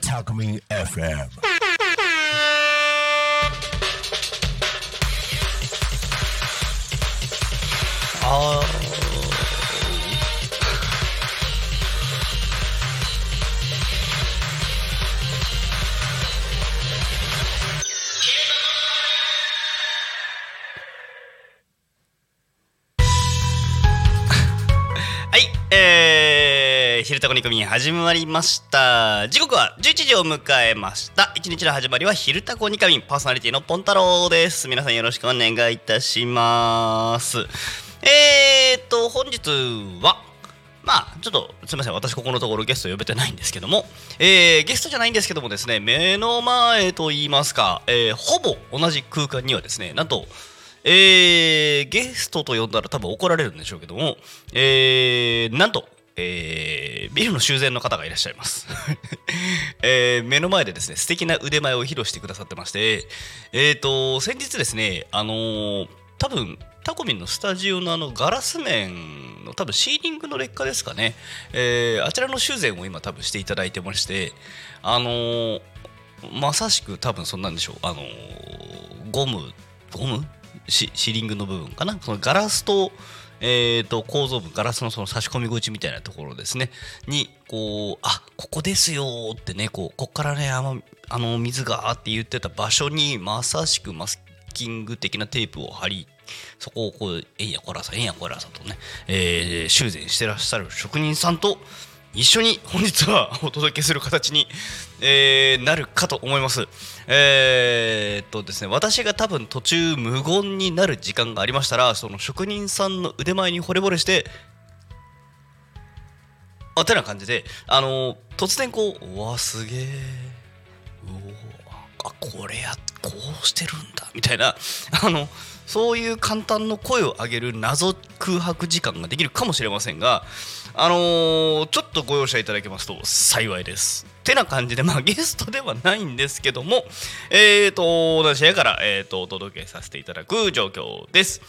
Talkme FM. あー、昼タコ煮込み始まりました。時刻は11時を迎えました。一日の始まりは昼タコ煮込みパーソナリティのポン太郎です。皆さんよろしくお願いいたします。えーと、本日は、まあ、ちょっとすみません、私ここのところゲスト呼べてないんですけども、えーゲストじゃないんですけどもですね、目の前と言いますか、えーほぼ同じ空間にはですね、なんと、えーゲストと呼んだら多分怒られるんでしょうけども、えーなんと、えービルの修繕の方がいらっしゃいます、えー目の前でですね素敵な腕前を披露してくださってましてえっ、と先日ですねあのー多分タコミンのスタジオのあのガラス面の多分シーリングの劣化ですかね、えーあちらの修繕を今多分していただいてましてあのまさしく多分そんなんでしょう。あのゴムゴム？シシーリングの部分かな？そのガラスと,、えー、と構造部ガラスのその差し込み口みたいなところですね。にこうあここですよってねこうこっからねあのあの水がって言ってた場所にまさしくマスキング的なテープを貼りそこをこうえんやこらさえんやこらさとね、えー修繕してらっしゃる職人さんと一緒に本日はお届けする形に、えーなるかと思います。えーっとですね、私が多分途中無言になる時間がありましたら、その職人さんの腕前に惚れ惚れして、あてな感じで、あの突然こう、うわ、すげえ、うおあ、これや、こうしてるんだ、みたいな、あの、そういう簡単の声を上げる謎空白時間ができるかもしれませんが、あのーちょっとご容赦いただけますと幸いです。てな感じで、まあ、ゲストではないんですけども、えーと、同じ部屋から、えーと、お届けさせていただく状況です。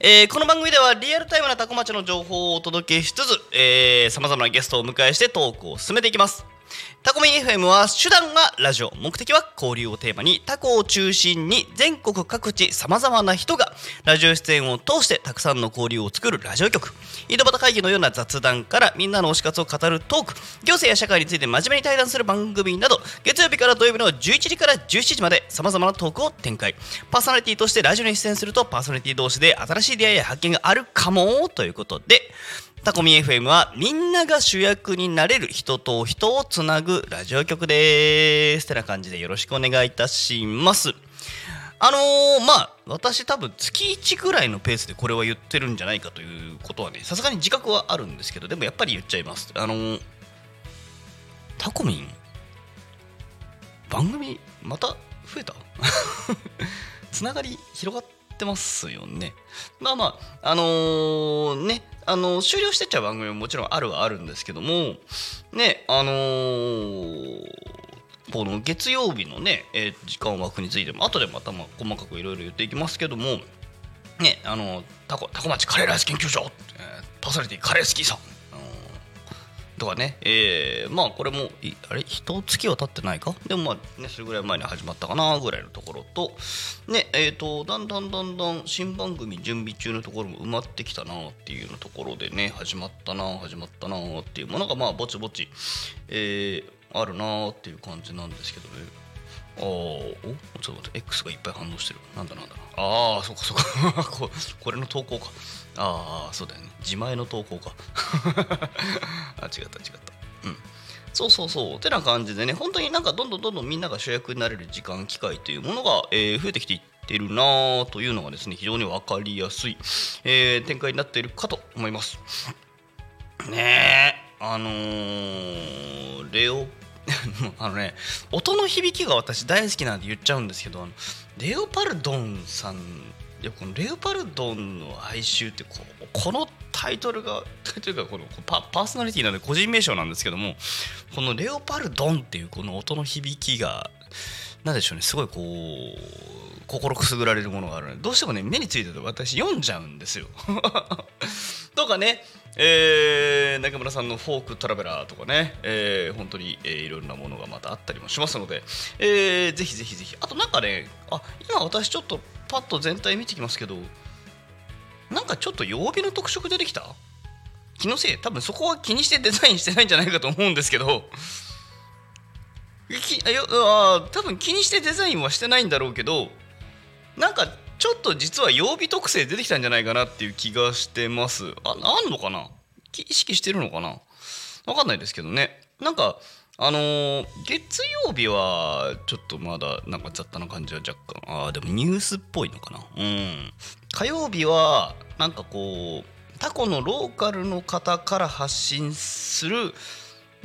えーこの番組ではリアルタイムなタコ町の情報をお届けしつつさまざまなゲストをお迎えしてトークを進めていきますタコミ FM は手段がラジオ。目的は交流をテーマに。タコを中心に全国各地さまざまな人がラジオ出演を通してたくさんの交流を作るラジオ局。井戸端会議のような雑談からみんなの推し活を語るトーク。行政や社会について真面目に対談する番組など月曜日から土曜日の11時から17時までさまざまなトークを展開。パーソナリティとしてラジオに出演するとパーソナリティ同士で新しい出会いや発見があるかもということでタコミ FM はみんなが主役になれる人と人をつなぐラジオ局です。てな感じでよろしくお願いいたします。あのーまあ私多分月1ぐらいのペースでこれは言ってるんじゃないかということはねさすがに自覚はあるんですけどでもやっぱり言っちゃいます。あのータコミン番組また増えた？つながり広がってますよね。まあまああのーねあの終了してっちゃう番組ももちろんあるはあるんですけどもねあのーこの月曜日のね、えー時間枠についても後でまたまあ細かくいろいろ言っていきますけどもねあのタコタコ町カレーライス研究所、えーパーソナリティカレースキーさんとかね、えーまあこれもいあれ？一月は経ってないか？でもまあねそれぐらい前に始まったかなぐらいのところと。ねえー、とだんだんだんだん新番組準備中のところも埋まってきたなっていうようなところでね始まったな始まったなっていうものがまあぼちぼち、えーあるなっていう感じなんですけどね。あーお？ちょっと待って X がいっぱい反応してる。なんだなんだ。ああそっかそっか。ここれの投稿かああそうだよね。自前の投稿か。あ違った違った。うん。そうそうそう。ってな感じでね本当になんかどんどんどんどんみんなが主役になれる時間機会というものが、えー増えてきていってるなというのがですね非常に分かりやすい、えー、展開になっているかと思います。ねえあのー、レオ あのね音の響きが私大好きなんで言っちゃうんですけどレオパルドンさんいやこのレオパルドンの哀愁ってこのタイトルがタイトルがこのパーソナリティなので個人名称なんですけどもこのレオパルドンっていうこの音の響きが何でしょうねすごいこう心くすぐられるものがあるのでどうしてもね目についてると私読んじゃうんですよ。とかねえー、中村さんのフォークトラベラーとかね、えー、本当に、えー、いろんなものがまたあったりもしますので、えー、ぜひぜひぜひ。あとなんかねあ今私ちょっとパッと全体見てきますけどなんかちょっと曜日の特色出てきた？気のせい？多分そこは気にしてデザインしてないんじゃないかと思うんですけど。きあ多分気にしてデザインはしてないんだろうけどなんかちょっと実は曜日特性出てきたんじゃないかなっていう気がしてます。ああんのかな？意識してるのかな？わかんないですけどね。なんかあのー、月曜日はちょっとまだなんか雑多な感じは若干ああでもニュースっぽいのかな。うん。火曜日はなんかこうタコのローカルの方から発信する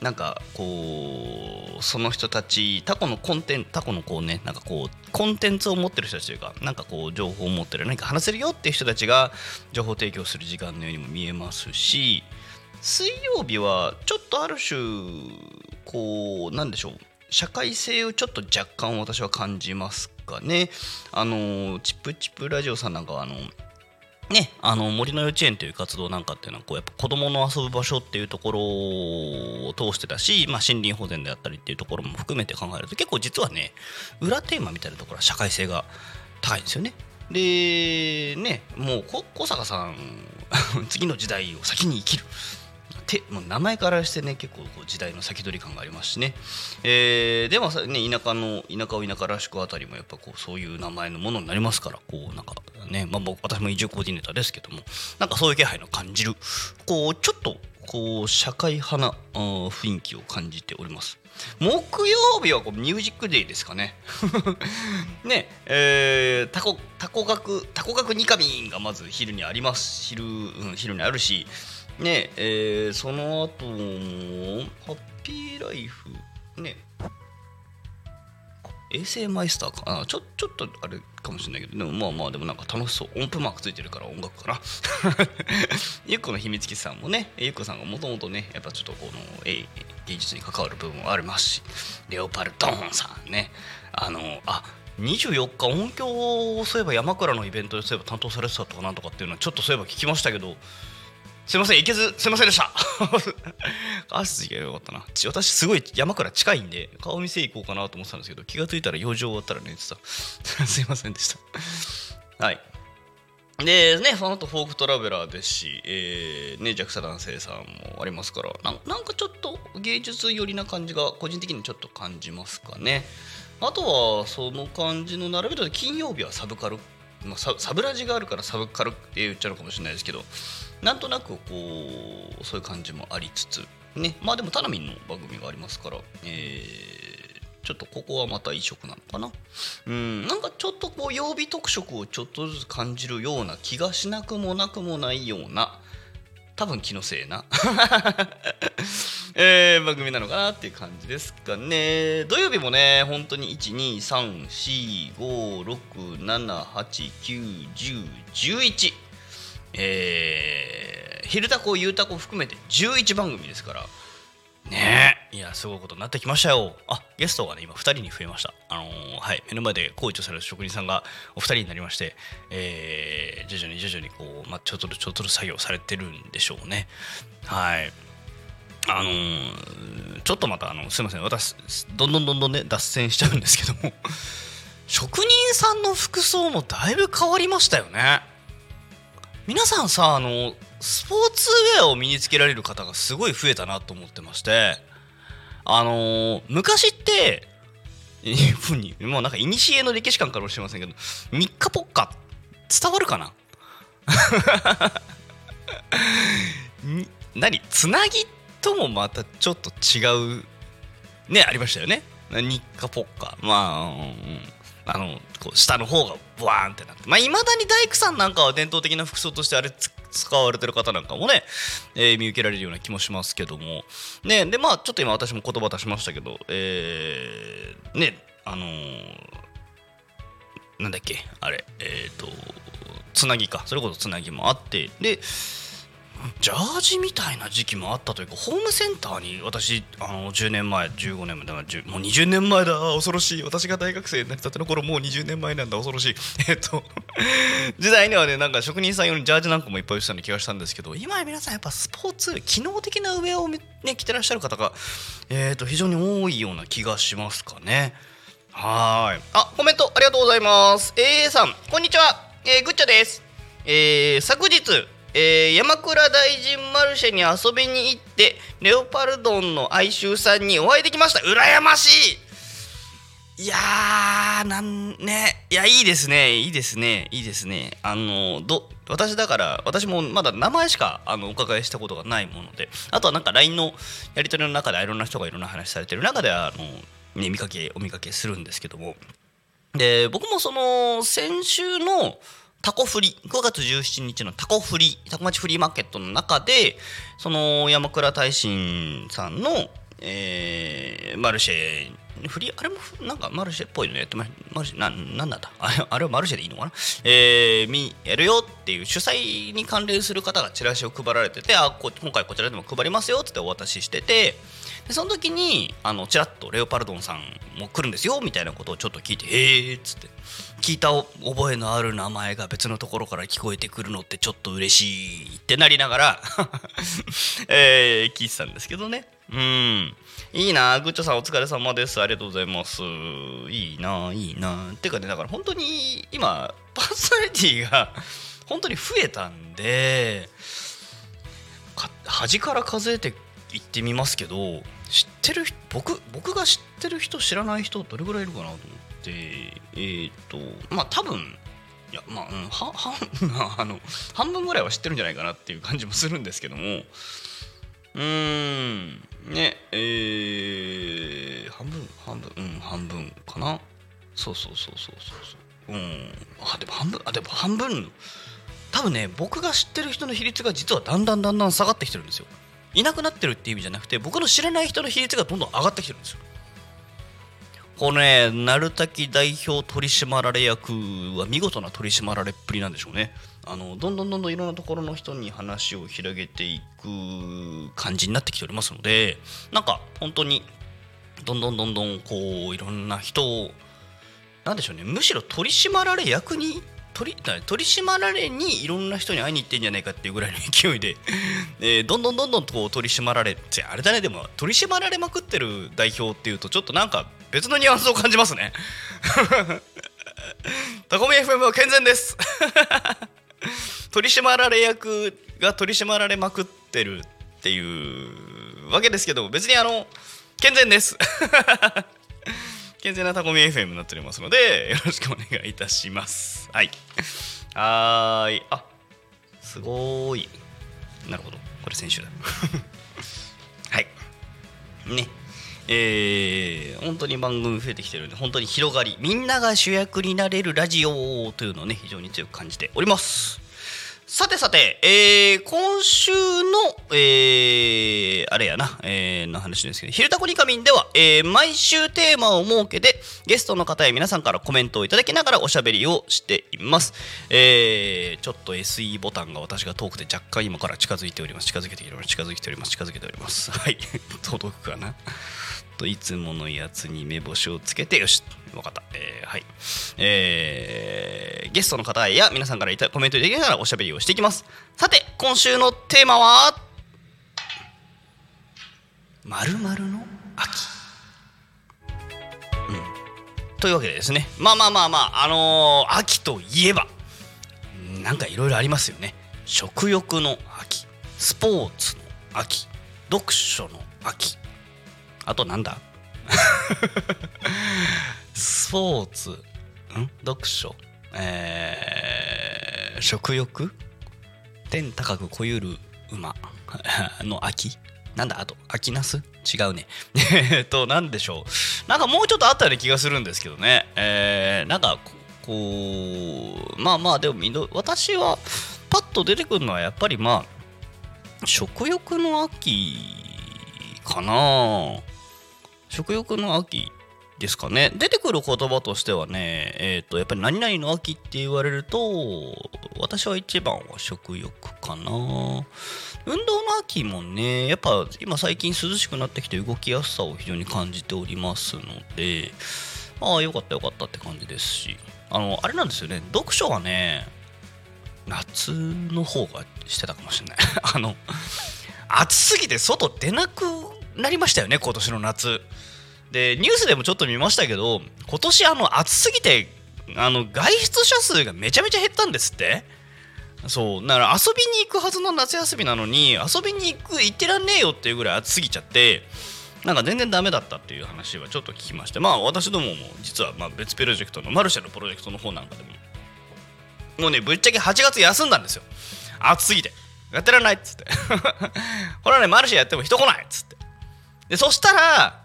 なんかこうその人たちタコのコンテンタコのこうねなんかこうコンテンツを持ってる人たちというかなんかこう情報を持ってる何か話せるよっていう人たちが情報提供する時間のようにも見えますし水曜日はちょっとある種こうなんでしょう社会性をちょっと若干私は感じますかねあのチップチップラジオさんなんかはあのね、あの森の幼稚園という活動なんかっていうのはこうやっぱ子どもの遊ぶ場所っていうところを通してたし、まあ、森林保全であったりっていうところも含めて考えると結構実はね裏テーマみたいなところは社会性が高いんですよね。でねもう小坂さん 次の時代を先に生きるてもう名前からしてね結構こう時代の先取り感がありますしね、えー、でもね田舎の田舎を田舎らしくあたりもやっぱこうそういう名前のものになりますからこうなんかね、まあ、僕私も移住コーディネーターですけどもなんかそういう気配の感じるこうちょっとこう社会派な雰囲気を感じております木曜日はこうミュージックデーですかねねえー、タコタコ学タコ学ニカミンがまず昼にあります昼、うん、昼にあるしねえー、その後もハッピーライフね。衛星マイスターか。なちょちょっとあれかもしれないけどでもまあまあでもなんか楽しそう。音符マークついてるから音楽かな ゆっこの秘密基地さんもねゆっこさんがもともとねやっぱちょっとこの、芸術に関わる部分もありますしレオパルドーンさんね。あのあ24日音響をそういえば山倉のイベントでそういえば担当されてたとかなんとかっていうのはちょっとそういえば聞きましたけどすいません行けずすいませんでした。アスがよかったな。私すごい山から近いんで顔見せ行こうかなと思ってたんですけど気が付いたら用事終わったら寝てた。すいませんでした。はい。でねその後フォークトラベラーですし、えー、ね JAXA 男性さんもありますからなんかちょっと芸術寄りな感じが個人的にちょっと感じますかね。あとはその感じの並べた金曜日はサブカル、まあ、ササブラジがあるからサブカルって言っちゃうのかもしれないですけどなんとなくこうそういう感じもありつつね。まあでもタナミンの番組がありますから、えー、ちょっとここはまた異色なのかな。うんなんかちょっとこう曜日特色をちょっとずつ感じるような気がしなくもなくもないような多分気のせいな えー、番組なのかなっていう感じですかね。土曜日もね本当に1234567891011えー、昼タコゆうたこ含めて11番組ですから。ね。いやすごいことになってきましたよ。あゲストがね今2人に増えました。あのー、はい。目の前でコーチをされる職人さんがお二人になりまして、えー、徐々に徐々にこう、まあ、ちょっとちょっと作業されてるんでしょうね。はい。あのー、ちょっとまたあのすいません。私どんどんどんどんね脱線しちゃうんですけども。職人さんの服装もだいぶ変わりましたよね。皆さんさあのスポーツウェアを身につけられる方がすごい増えたなと思ってましてあのー、昔ってふうにもうなんか古の歴史観かもしれませんけど3日ポッカ伝わるかな？何？つなぎともまたちょっと違うねありましたよね。日課ポッカ。まあ、うん、あのこう下の方がブワーンってなって。まあいまだに大工さんなんかは伝統的な服装としてあれ使われてる方なんかもね、えー、見受けられるような気もしますけども。ねでまあちょっと今私も言葉出しましたけどえー、ねあのー、なんだっけあれえっ、ー、とつなぎか。それこそつなぎもあって。でジャージみたいな時期もあったというかホームセンターに私あの10年前15年前もう20年前だ。恐ろしい。私が大学生になりたての頃もう20年前なんだ。恐ろしい。えっと時代にはねなんか職人さん用にジャージなんかもいっぱいしたような気がしたんですけど今や皆さんやっぱスポーツ機能的な上をね着てらっしゃる方がえっと非常に多いような気がしますかね。はい。あコメントありがとうございます。AA さんこんにちは、えー、グッチョです。えー、昨日えー、山倉大臣マルシェに遊びに行ってレオパルドンの哀愁さんにお会いできました。羨ましい!いやーなんね。いやいいですね。いいですね。いいですね。あのど私だから私もまだ名前しかあのお伺いしたことがないもので。あとはなんか LINE のやり取りの中でいろんな人がいろんな話されてる。中であの、ね、見かけお見かけするんですけども。で僕もその先週のタコフリ9月17日のタコフリタコ町フリーマーケットの中でその山倉大臣さんの、えー、マルシェフリーあれもなんかマルシェっぽいのやってまマルシェななんだった？あれあれはマルシェでいいのかな？えー、みやるよっていう主催に関連する方がチラシを配られててあこ今回こちらでも配りますよってお渡ししててでその時にあのちらっとレオパルドンさんも来るんですよみたいなことをちょっと聞いてへえっつって。聞いた覚えのある名前が別のところから聞こえてくるのってちょっと嬉しいってなりながら えー、聞いてたんですけどね。うん。いいなグッチョさんお疲れ様です。ありがとうございます。いいないいな。っていうかねだから本当に今パーソナリティが本当に増えたんで端から数えて行ってみますけど知ってる僕僕が知ってる人知らない人どれぐらいいるかなと思ってえー、とまあ多分いやまあ、うん、はは あの半分ぐらいは知ってるんじゃないかなっていう感じもするんですけどもうーんねえー、半分半分うん半分かな。そうそうそうそうそうそう。うんあでも半分あでも半分。多分ね僕が知ってる人の比率が実はだんだんだんだん下がってきてるんですよ。いなくなってるっていう意味じゃなくて僕の知らない人の比率がどんどん上がってきてるんですよ。このね鳴滝代表取締役は見事な取り締まられっぷりなんでしょうね。あのどんどんどんどんいろんなところの人に話を広げていく感じになってきておりますのでなんか本当にどんどんどんどんこういろんな人をなんでしょうねむしろ取り締まられ役に取り取り締まられにいろんな人に会いに行ってんじゃないかっていうぐらいの勢いで、えー、どんどんどんどんこう取り締まられて。あれだねでも取り締まられまくってる代表っていうとちょっとなんか別のニュアンスを感じますね。タコミ FM は健全です。取り締まられ役が取り締まられまくってるっていうわけですけど別にあの健全です。健全なタコミ FM になっておりますので、よろしくお願いいたします。はい。はーい。あすごい。なるほど。これ先週だ。はい。ね。えー、本当に番組増えてきてるんで、本当に広がり、みんなが主役になれるラジオというのをね、非常に強く感じております。さてさて、えー、今週の、えー、あれやな、えー、の話ですけど、ひるたこにかみんでは、えー、毎週テーマを設けて、ゲストの方や皆さんからコメントをいただきながらおしゃべりをしています。えー、ちょっと SE ボタンが私が遠くて若干今から近づいております。近づけております。近づいております。近づけております。はい。届くかな？といつものやつに目星をつけてよし。分かった、えー、はい、えー、ゲストの方や皆さんからいたコメントできながらおしゃべりをしていきます。さて今週のテーマは？まるまるの秋。うん。というわけでですね。まあまあまあまああのー、秋といえばなんかいろいろありますよね。食欲の秋。スポーツの秋。読書の秋。あとなんだ？スポーツ。ん？読書。えー、食欲？天高くこゆる馬。の秋。なんだ？あと秋ナス？違うね。えっと何でしょう。なんかもうちょっとあったような気がするんですけどね。えー、なんかこうまあまあでも私はパッと出てくるのはやっぱりまあ食欲の秋かな。食欲の秋ですかね。出てくる言葉としてはねえっ、ー、とやっぱり何々の秋って言われると私は一番は食欲かな。運動の秋もねやっぱ今最近涼しくなってきて動きやすさを非常に感じておりますのでああよかったよかったって感じですし。あのあれなんですよね。読書はね夏の方がしてたかもしれない。あの暑すぎて外出なくなりましたよね今年の夏。でニュースでもちょっと見ましたけど今年あの暑すぎてあの外出者数がめちゃめちゃ減ったんですって。そうだから遊びに行くはずの夏休みなのに遊びに行く行ってらんねえよっていうぐらい暑すぎちゃってなんか全然ダメだったっていう話はちょっと聞きましてまあ私どもも実はま別プロジェクトのマルシェのプロジェクトの方なんかでももうねぶっちゃけ8月休んだんですよ。暑すぎて。やってらんないっつって。これはねマルシェやっても人来ないっつって。でそしたら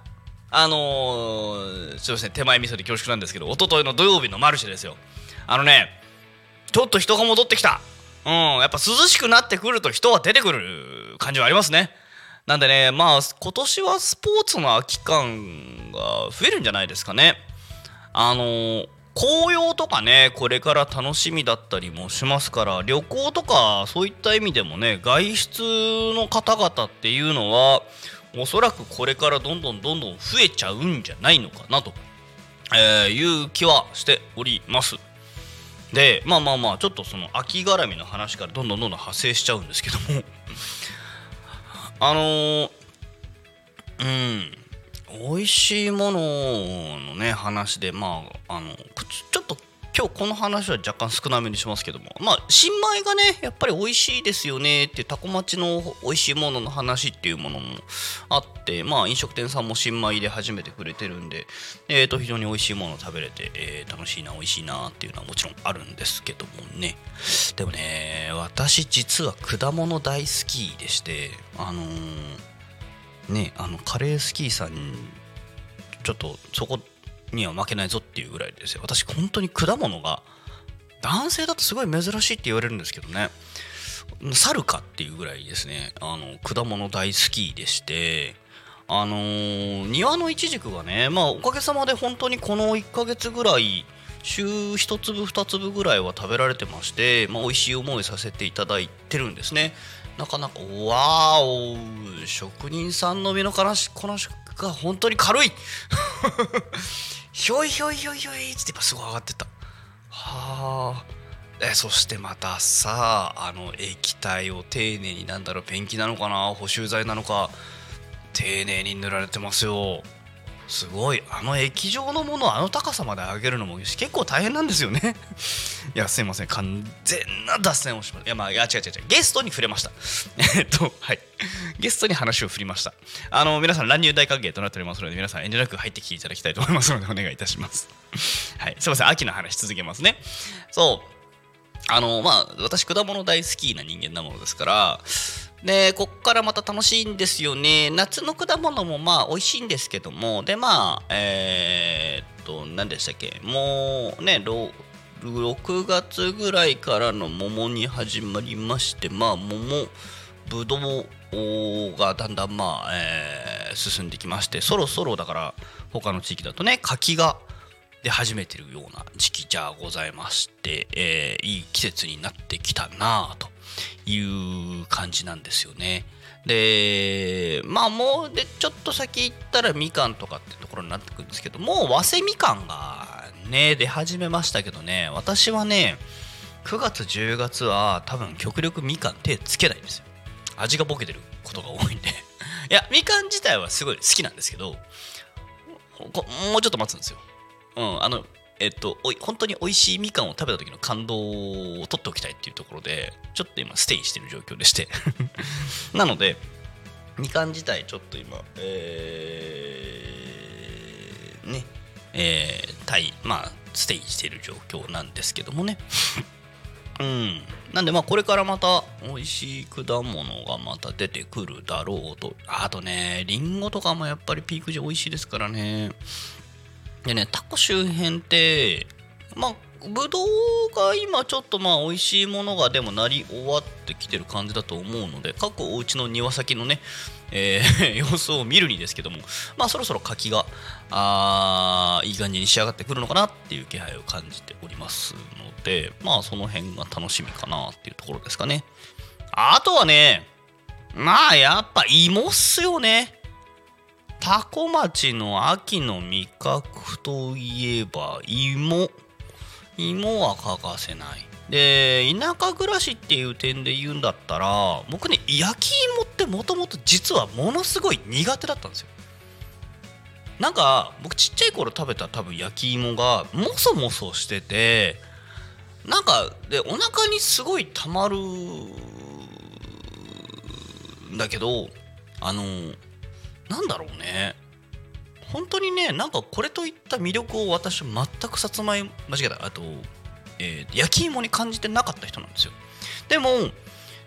あのー、すいません手前味噌で恐縮なんですけど一昨日の土曜日のマルシェですよ。あのねちょっと人が戻ってきた。うんやっぱ涼しくなってくると人は出てくる感じはありますね。なんでねまあ今年はスポーツの空き感が増えるんじゃないですかね。あのー紅葉とかねこれから楽しみだったりもしますから旅行とかそういった意味でもね外出の方々っていうのはおそらくこれからどんどんどんどん増えちゃうんじゃないのかなと、えー、いう気はしております。でまあまあまあちょっとその秋絡みの話からどんどんどんどん派生しちゃうんですけども。あのー、うん美味しいもののね話でまああのちょっと今日この話は若干少なめにしますけども。まあ新米がねやっぱり美味しいですよね。ってタコ町の美味しいものの話っていうものもあってまあ飲食店さんも新米で始めてくれてるんでえーと非常に美味しいものを食べれて、えー、楽しいな美味しいなっていうのはもちろんあるんですけどもね。でもね私実は果物大好きでしてあのーねあのカレースキーさんちょっとそこには負けないぞっていうぐらいですよ。私本当に果物が男性だとすごい珍しいって言われるんですけどね。猿かっていうぐらいですね。あの果物大好きでしてあのー、庭のイチジクがねまあおかげさまで本当にこの1ヶ月ぐらい週1粒2粒ぐらいは食べられてまして、まあ、美味しい思いさせていただいてるんですね。なかなかわーお職人さんの身のこなしこなしが本当に軽い。ひょいひょいひょいひょいってやっぱすごい上がってた。はあ。えそしてまたさあの液体を丁寧になんだろうペンキなのかな補修剤なのか丁寧に塗られてますよ。すごい。あの液状のものをあの高さまで上げるのも結構大変なんですよね。いやすいません。完全な脱線をしました。いやまあいや違う違う違う。ゲストに触れました。えっとはい。ゲストに話を振りました。あの皆さん乱入大歓迎となっておりますので皆さん遠慮なく入ってきていただきたいと思いますのでお願いいたします。はい。すいません。秋の話続けますね。そう。あのまあ私果物大好きな人間なものですからでこっからまた楽しいんですよね。夏の果物もまあ美味しいんですけども。でまあえー、っと何でしたっけ。もうね6月ぐらいからの桃に始まりましてまあ桃ぶどうがだんだんまあ、えー、進んできましてそろそろだから他の地域だとね柿が出始めてるような時期じゃございまして、えー、いい季節になってきたなと。いう感じなんですよね。でまあもうでちょっと先行ったらみかんとかってところになってくるんですけどもう早生みかんがね出始めましたけどね私はね9月10月は多分極力みかん手つけないんですよ。味がボケてることが多いんで。いやみかん自体はすごい好きなんですけどもうちょっと待つんですよ。うんあのえっと、おい本当に美味しいみかんを食べた時の感動を取っておきたいっていうところで、ちょっと今ステイしてる状況でして なので、みかん自体ちょっと今、えー、ね、えー、タイ、まあ、ステイしてる状況なんですけどもね。うん。なんで、まあ、これからまた美味しい果物がまた出てくるだろうと。あとね、りんごとかもやっぱりピーク時美味しいですからね。でねタコ周辺ってまあぶどうが今ちょっとまあ美味しいものがでもなり終わってきてる感じだと思うので各お家の庭先のね、えー 様子を見るにですけどもまあそろそろ柿があーいい感じに仕上がってくるのかなっていう気配を感じておりますのでまあその辺が楽しみかなっていうところですかね。あとはねまあやっぱ芋っすよね。多古町の秋の味覚といえば芋。芋は欠かせない。で田舎暮らしっていう点で言うんだったら僕ね焼き芋ってもともと実はものすごい苦手だったんですよ。なんか僕ちっちゃい頃食べた多分焼き芋がもそもそしててなんかでお腹にすごいたまるんだけどあのなんだろうね。本当にねなんかこれといった魅力を私全くさつまい間違えたあと、えー焼き芋に感じてなかった人なんですよ。でも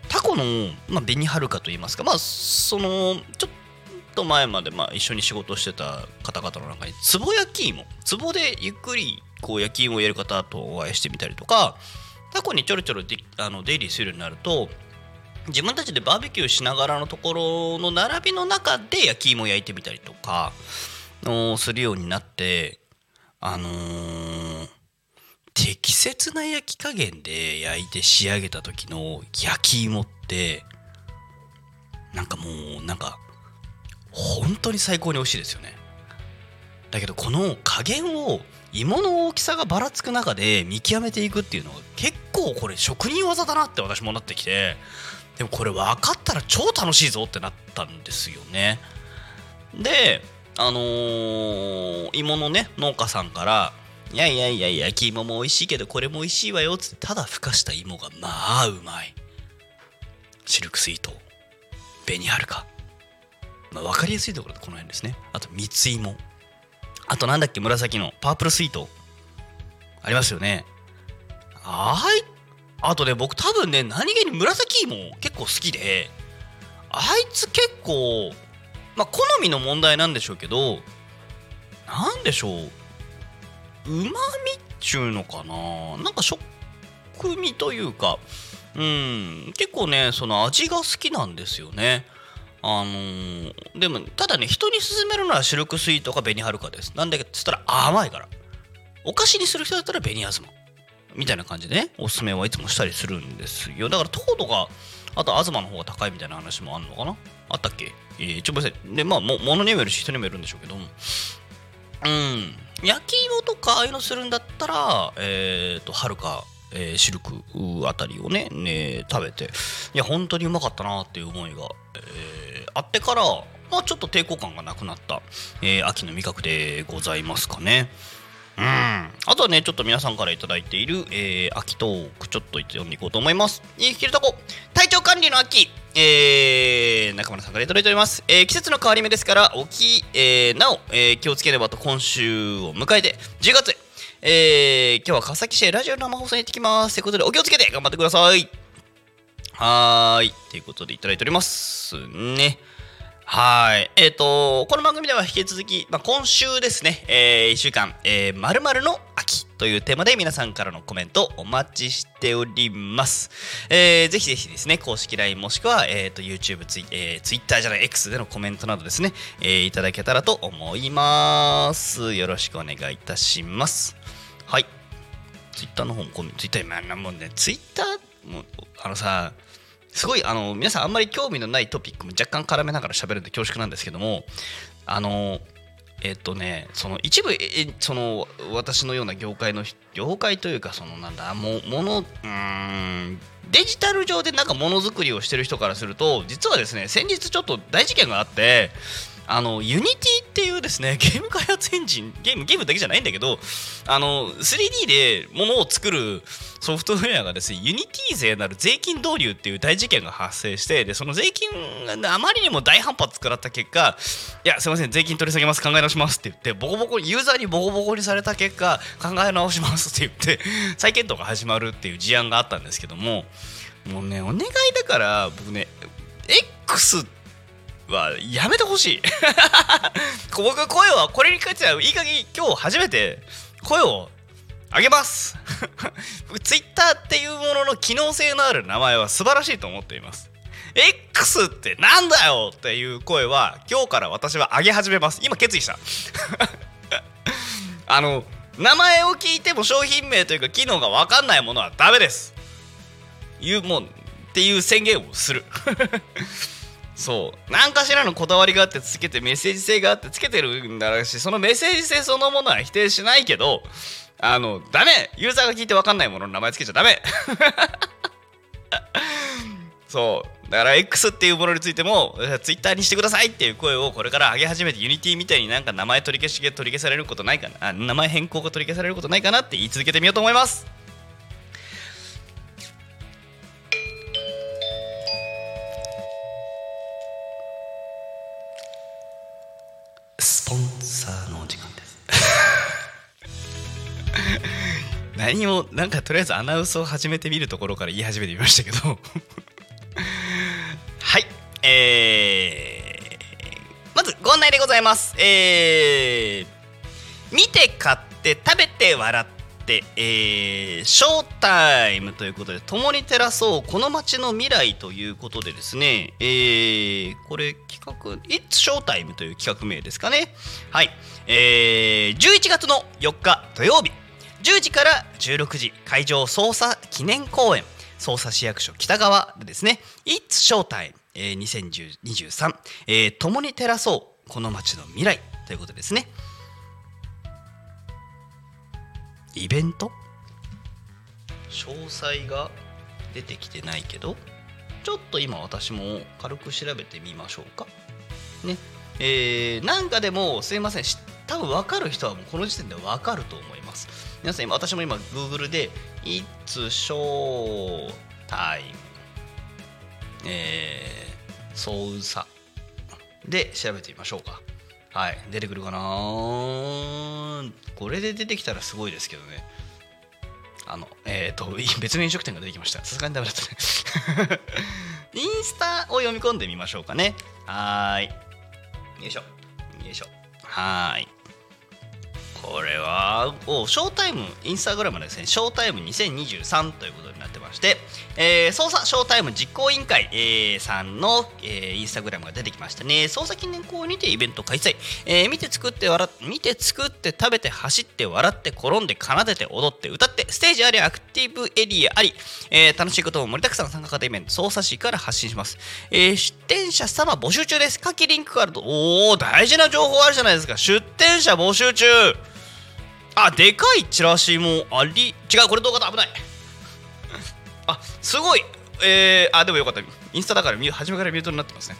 タコの、まあ、紅はるかといいますかまあそのちょっと前までまあ一緒に仕事してた方々の中に壺焼き芋壺でゆっくりこう焼き芋をやる方とお会いしてみたりとかタコにちょろちょろであの出入りするようになると自分たちでバーベキューしながらのところの並びの中で焼き芋焼いてみたりとかのするようになってあのー適切な焼き加減で焼いて仕上げた時の焼き芋ってなんかもうなんか本当に最高に美味しいですよね。だけどこの加減を芋の大きさがばらつく中で見極めていくっていうのが結構これ職人技だなって私もなってきてでもこれ分かったら超楽しいぞってなったんですよね。であのー芋のね農家さんから「いやいやいや焼き芋も美味しいけどこれも美味しいわよ」っつってただふかした芋がまあうまい。シルクスイート紅はるか、まあ、分かりやすいところでこの辺ですね。あと蜜芋。あとなんだっけ紫のパープルスイート。ありますよね。はいあとね僕多分ね何気に紫芋結構好きであいつ結構まあ好みの問題なんでしょうけどなんでしょう。うまみっちゅうのかな。なんか食味というかうん結構ねその味が好きなんですよね。あのーでもただね人に勧めるのはシルクスイートか紅はるかです。なんでっつったら甘いから。お菓子にする人だったら紅あずま。みたいな感じでねおすすめはいつもしたりするんですよ。だから糖度があと東の方が高いみたいな話もあるのかな？あったっけ？えー、ちょっとごめんなさい。でまあも物にもよるし人にもよるんでしょうけどうん。焼き芋とかああいうのするんだったらえっ、とはるかえーシルクあたりをねね食べて。いや本当にうまかったなっていう思いが、えーあってからまあちょっと抵抗感がなくなった、えー秋の味覚でございますかね。うん。あとはねちょっと皆さんから頂いている、えー秋トークちょっと読んでいこうと思います。いいきるとこ。体調管理の秋。えー、中村さんから頂いております、えー季節の変わり目ですからおき、えーなお、えー気をつければと今週を迎えて10月。えー今日は川崎市へラジオ生放送に行ってきます。ということでお気をつけて頑張ってください。はーい。ということでいただいておりますね。はい。えっ、と、この番組では引き続き、まあ、今週ですね、え1週間、えー、〇〇の秋というテーマで皆さんからのコメントお待ちしております。えー、ぜひぜひですね、公式 LINE もしくは、えっ、と、YouTube、ツイ,、えー、Twitter じゃない X でのコメントなどですね、えーいただけたらと思います。よろしくお願いいたします。はい。Twitter の方もコメント、Twitter、まあ、もうね、Twitter、もう、あのさ、すごいあの皆さんあんまり興味のないトピックも若干絡めながら喋るんで恐縮なんですけどもあのえっとねその一部その私のような業界の業界というかそのなんだもものうんデジタル上でなんかものづくりをしてる人からすると実はですね先日ちょっと大事件があってあの Unity っていうですね ゲーム開発エンジンゲームゲームだけじゃないんだけどあの 3D でものを作るソフトウェアがですね Unity 税なる税金導入っていう大事件が発生してでその税金があまりにも大反発食らった結果いやすいません税金取り下げます考え直しますって言ってボコボコユーザーにボコボコにされた結果考え直しますって言って 再検討が始まるっていう事案があったんですけどももうねお願いだから僕ね X ってはやめてほしい。僕声はこれに関してはいい加減今日初めて声をあげます。ツイッターっていうものの機能性のある名前は素晴らしいと思っています。X ってなんだよっていう声は今日から私は上げ始めます。今決意した。あの名前を聞いても商品名というか機能が分かんないものはダメです。いうもうっていう宣言をする。そう。何かしらのこだわりがあってつけてメッセージ性があってつけてるんだろうしそのメッセージ性そのものは否定しないけどあのダメ！ユーザーが聞いて分かんないものの名前つけちゃダメ！そう。だから X っていうものについても Twitter にしてくださいっていう声をこれから上げ始めて Unity みたいになんか名前取り消し取り消されることないかな？あ名前変更が取り消されることないかなって言い続けてみようと思います。何もなんかとりあえずアナウンスを始めてみるところから言い始めてみましたけど。はい。えー、まずご案内でございます。えー、見て買って食べて笑ってえー、ショータイムということで共に照らそうこの街の未来ということでですねえー、これ企画 It's Showtime という企画名ですかね。はい。えー、11月の4日土曜日。10時から16時会場捜査記念公演。捜査市役所北側でですね。It's Showtime、えー、2023、えー、共に照らそうこの街の未来ということですね。イベント？詳細が出てきてないけどちょっと今私も軽く調べてみましょうか。ね。えー、なんかでもすいません多分分かる人はもうこの時点で分かると思います。皆さん今私も今 Google で It's Show Time えー、操作で調べてみましょうか。はい出てくるかなこれで出てきたらすごいですけどね。あのえっ、ー、と別の飲食店が出てきました。さすがにダメだったね。インスタを読み込んでみましょうかね。はい。よいしょ。よいしょ。はい。これはおショータイムインスタグラムですねショータイム2023ということになってまして、えー、捜査ショータイム実行委員会、えー、さんの、えー、インスタグラムが出てきましたね。捜査記念公にてイベント開催、えー、見て作って笑見て作って食べて走って笑って転んで奏でて踊って歌ってステージありアクティブエリアあり、えー、楽しいことを盛りだくさん参加型イベント捜査市から発信します、えー、出店者様募集中です。下記リンクがあるとおお大事な情報あるじゃないですか。出店者募集中。あでかいチラシもあり。違うこれ動画だ危ない。あすごい。えー、あでもよかった。インスタだから初めからミュートになってますね。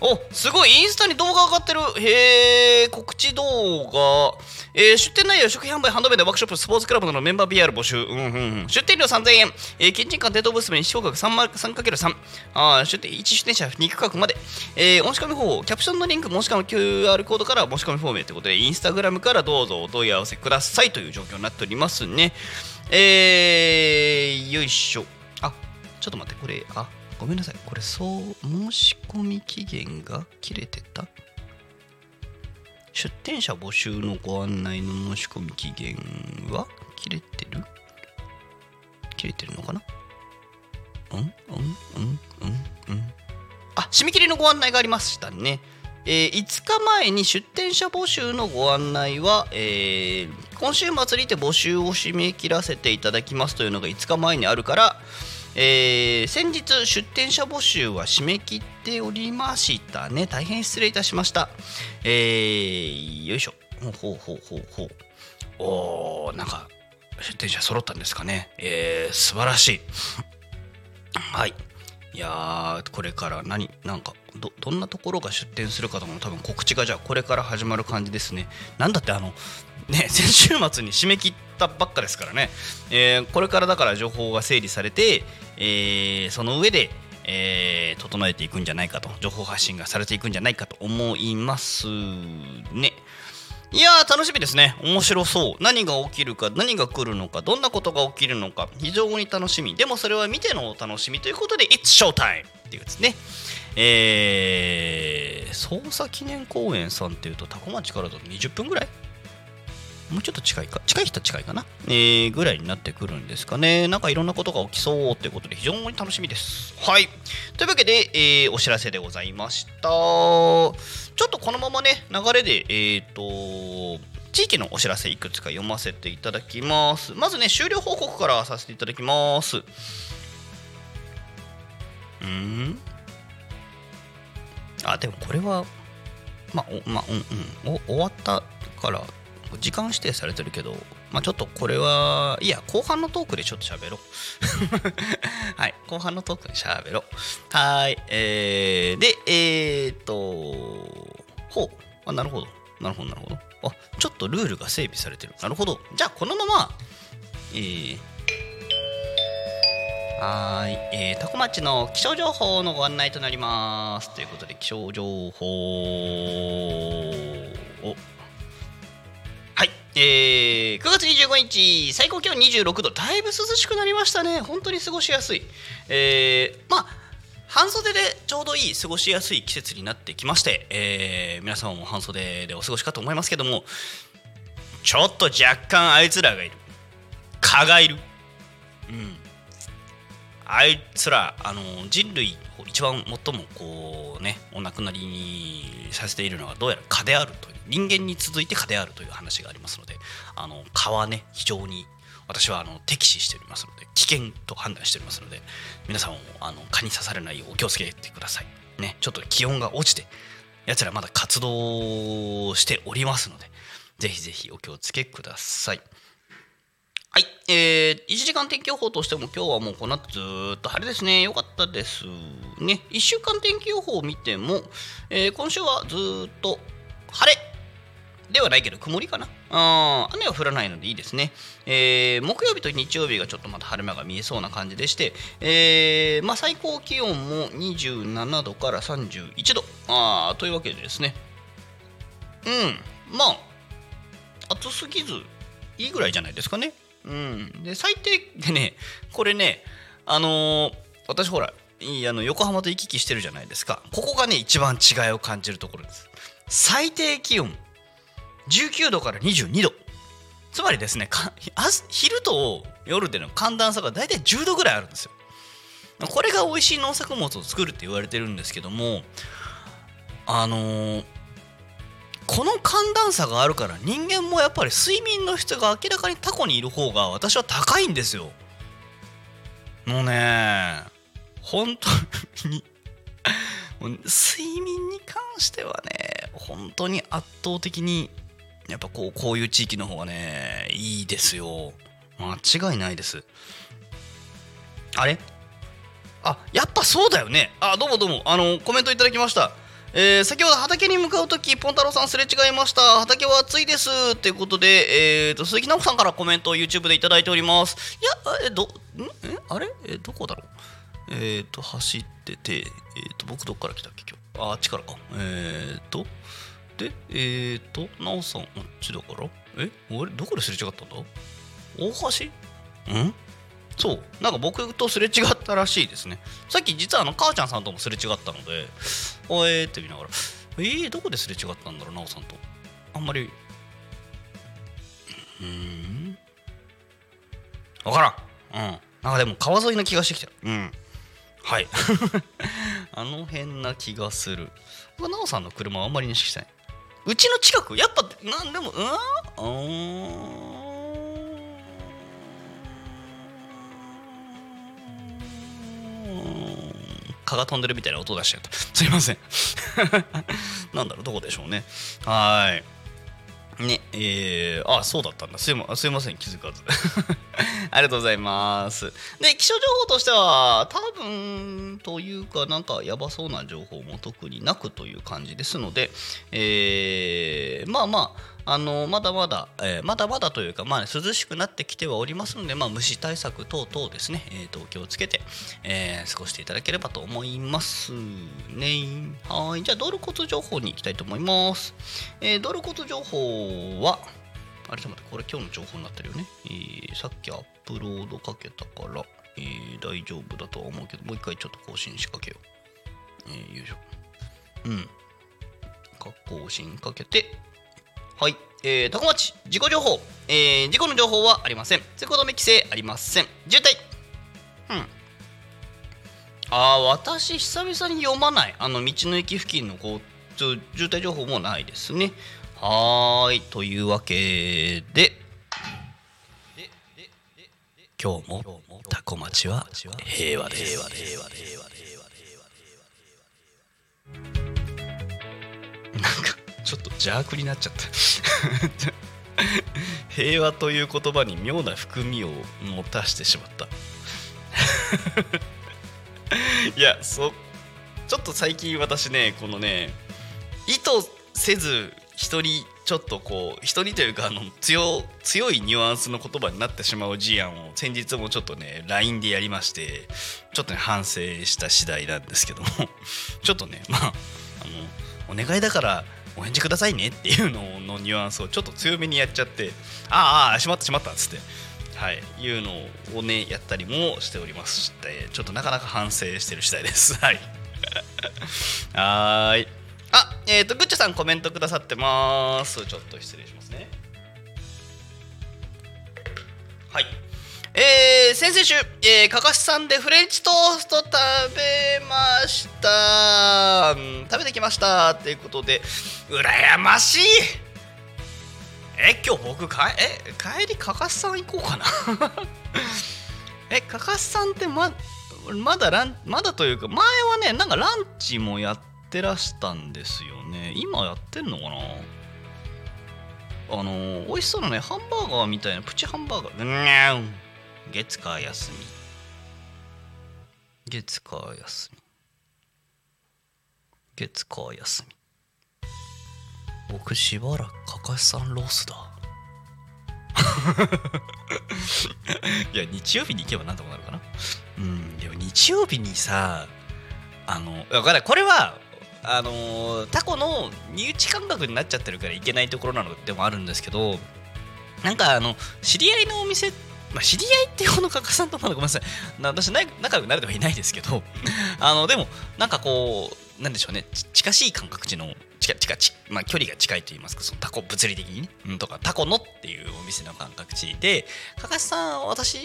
おすごいインスタに動画上がってる。へえ告知動画、えー、出店内容食品販売ハンドメイドワークショップスポーツクラブのメンバー PR 募集、うんうんうん、出店料3000円、えー、キッチンカーデートブース面1価格 3×3 あ出店1出店者2区画まで、えー、申し込み方法キャプションのリンク申し込み QR コードから申し込みフォームへということでインスタグラムからどうぞお問い合わせください。という状況になっておりますね。えー、よいしょ。あちょっと待ってこれあごめんなさい。これそう申し込み期限が切れてた？出店者募集のご案内の申し込み期限は切れてる？切れてるのかな？うん？うん？うん？うん？うん？あ締め切りのご案内がありましたね。えー、5日前に出店者募集のご案内は、えー、今週末にて募集を締め切らせていただきますというのが5日前にあるから、えー、先日出店者募集は締め切っておりましたね。大変失礼いたしました。えー、よいしょ。ほうほうほうほうほう。おーなんか出店者揃ったんですかね。えー、素晴らしい。はい。いやーこれから何なんかどどんなところが出店するかとかも多分告知がじゃあこれから始まる感じですね。なんだってあのね 先週末に締め切ったばっかですからね、えー、これからだから情報が整理されて、えー、その上で、えー、整えていくんじゃないかと情報発信がされていくんじゃないかと思いますね。いやー楽しみですね。面白そう。何が起きるか何が来るのかどんなことが起きるのか非常に楽しみ。でもそれは見てのお楽しみ。ということで It's Showtime! っていうですね。えー、捜査記念公園さんっていうと多古町からだと20分ぐらいもうちょっと近いか？近い人は近いかな、えー、ぐらいになってくるんですかね。なんかいろんなことが起きそうっていうことで非常に楽しみです。はい。というわけで、えー、お知らせでございました。ちょっとこのままね流れでえっ、ー、と地域のお知らせいくつか読ませていただきます。まずね終了報告からさせていただきます。うん？あでもこれはまあおまあうんうん。お終わったから時間指定されてるけど、まあ、ちょっとこれはいや後半のトークでちょっと喋ろう。はい後半のトークで喋ろう。はいえー、でえー、っとほう。あなるほど。なるほどなるほど。あちょっとルールが整備されてる。なるほど。じゃあこのままえー、はい、えー、多古町の気象情報のご案内となります。ということで気象情報を、えー、9月25日最高気温26度。だいぶ涼しくなりましたね。本当に過ごしやすい。えー、まあ半袖でちょうどいい過ごしやすい季節になってきまして、えー、皆様も半袖でお過ごしかと思いますけどもちょっと若干あいつらがいる。蚊がいる。うん。あいつらあの人類一番最もこうねお亡くなりにさせているのはどうやら蚊であるという。人間に続いて蚊であるという話がありますのであの蚊はね非常に私はあの敵視しておりますので危険と判断しておりますので皆さんもあの蚊に刺されないようお気をつけてくださいねちょっと気温が落ちてやつらまだ活動しておりますのでぜひぜひお気をつけくださいはい、えー、1時間天気予報としても今日はもうこの後ずっと晴れですね。よかったですね。1週間天気予報を見ても、えー、今週はずっと晴れではないけど曇りかな？あ雨は降らないのでいいですね、えー、木曜日と日曜日がちょっとまた晴れ間が見えそうな感じでして、えーまあ、最高気温も27度から31度。あというわけでですね。うん。まあ暑すぎずいいぐらいじゃないですかね。うん。で最低でねこれねあのー、私ほらいいあの横浜と行き来してるじゃないですか。ここがね一番違いを感じるところです。最低気温19度から22度。つまりですね昼と夜での寒暖差が大体10度ぐらいあるんですよ。これが美味しい農作物を作るって言われてるんですけどもあのー、この寒暖差があるから人間もやっぱり睡眠の質が明らかにタコにいる方が私は高いんですよ。もうね本当 に睡眠に関してはね本当に圧倒的にやっぱこうこういう地域の方がねいいですよ間違いないですあれ？あやっぱそうだよねあどうもどうもあのコメントいただきましたえー、先ほど畑に向かうとき、ポンタロウさんすれ違いました。畑は暑いです。ということで、えーと、鈴木直子さんからコメントを YouTube でいただいております。いや、え、ど、ん？えあれ？え、どこだろう？えっ、ー、と、走ってて、えっ、ー、と、僕どっから来たっけ今日？あ、あっちからか。えっ、ー、と、で、えっ、ー、と、なおさん、あっちだから、え？俺、どこですれ違ったんだ？大橋？ん？そう、なんか僕とすれ違ったらしいですね。さっき実はあの母ちゃんさんともすれ違ったので、おえーって見ながら、えー、どこですれ違ったんだろう、なおさんと。あんまり、うん、わからん。うん。なんかでも川沿いな気がしてきた。うん。はい。あの辺な気がする。なおさんの車はあんまり認識してない。うちの近くやっぱなんでもうん？うん。蚊が飛んでるみたいな音出しちゃったすいません。なんだろうどこでしょうね。はい。ねえー、あそうだったんだ。すいません気づかず。ありがとうございます。で気象情報としては多分というかなんかやばそうな情報も特になくという感じですので、えー、まあまああのまだまだ、えー、まだまだというか、まあ、涼しくなってきてはおりますので、まあ、虫対策等々ですね、えーと、気をつけて、えー、過ごしていただければと思いますね。はい、じゃあ道路交通情報に行きたいと思います。えー、道路交通情報は、あれちょっと待って、これ今日の情報になってるよね。えー、さっきアップロードかけたから、えー、大丈夫だとは思うけど、もう一回ちょっと更新しかけよう。えー、よいしょ。うん。更新かけて、はい。えー、タコ町事故情報。えー、事故の情報はありません。通行止め規制ありません。渋滞。うん。あー私久々に読まない。あの道の駅付近の交通渋滞情報もないですね。はい。というわけで。今日もタコ町は平和です平和です平和です。ちょっと邪悪になっちゃった。平和という言葉に妙な含みを持たしてしまった。いやそちょっと最近私ねこのね意図せず人にちょっとこう人にというかあの強強いニュアンスの言葉になってしまう事案を先日もちょっとね LINE でやりましてちょっとね反省した次第なんですけども。ちょっとねまああのお願いだからお返事くださいねっていうののニュアンスをちょっと強めにやっちゃってああしまったしまったっつってはいいうのをねやったりもしておりましてちょっとなかなか反省してる次第です。はい。はーい。あえっ、ー、とグッチョさんコメントくださってます。ちょっと失礼しますね。はい。えー、先々週、えー、かかしさんでフレンチトースト食べました、うん食べてきましたっていうことで羨ましい。え今日僕かえ帰りかかしさん行こうかな。えかかしさんってままだランまだというか前はねなんかランチもやってらしたんですよね。今やってんのかな？あの美味しそうなねハンバーガーみたいなプチハンバーガー。うん月火休み。月火休み。月火休み。僕しばらくかかしさんロスだ。いや日曜日に行けばなんとかなるかな。うんでも日曜日にさあの分かんない。これはあのータコの身内感覚になっちゃってるからいけないところなのでもあるんですけどなんかあの知り合いのお店まあ、知り合いっていうほどかかさんとまだごめんなさい。な私な仲良くなれてはいないですけど。あのでもなんかこうなんでしょうね。ち近しい感覚値の近近ち、まあ、距離が近いと言いますか。そのタコ物理的にね、うん、とかタコのっていうお店の感覚値でかかしさん私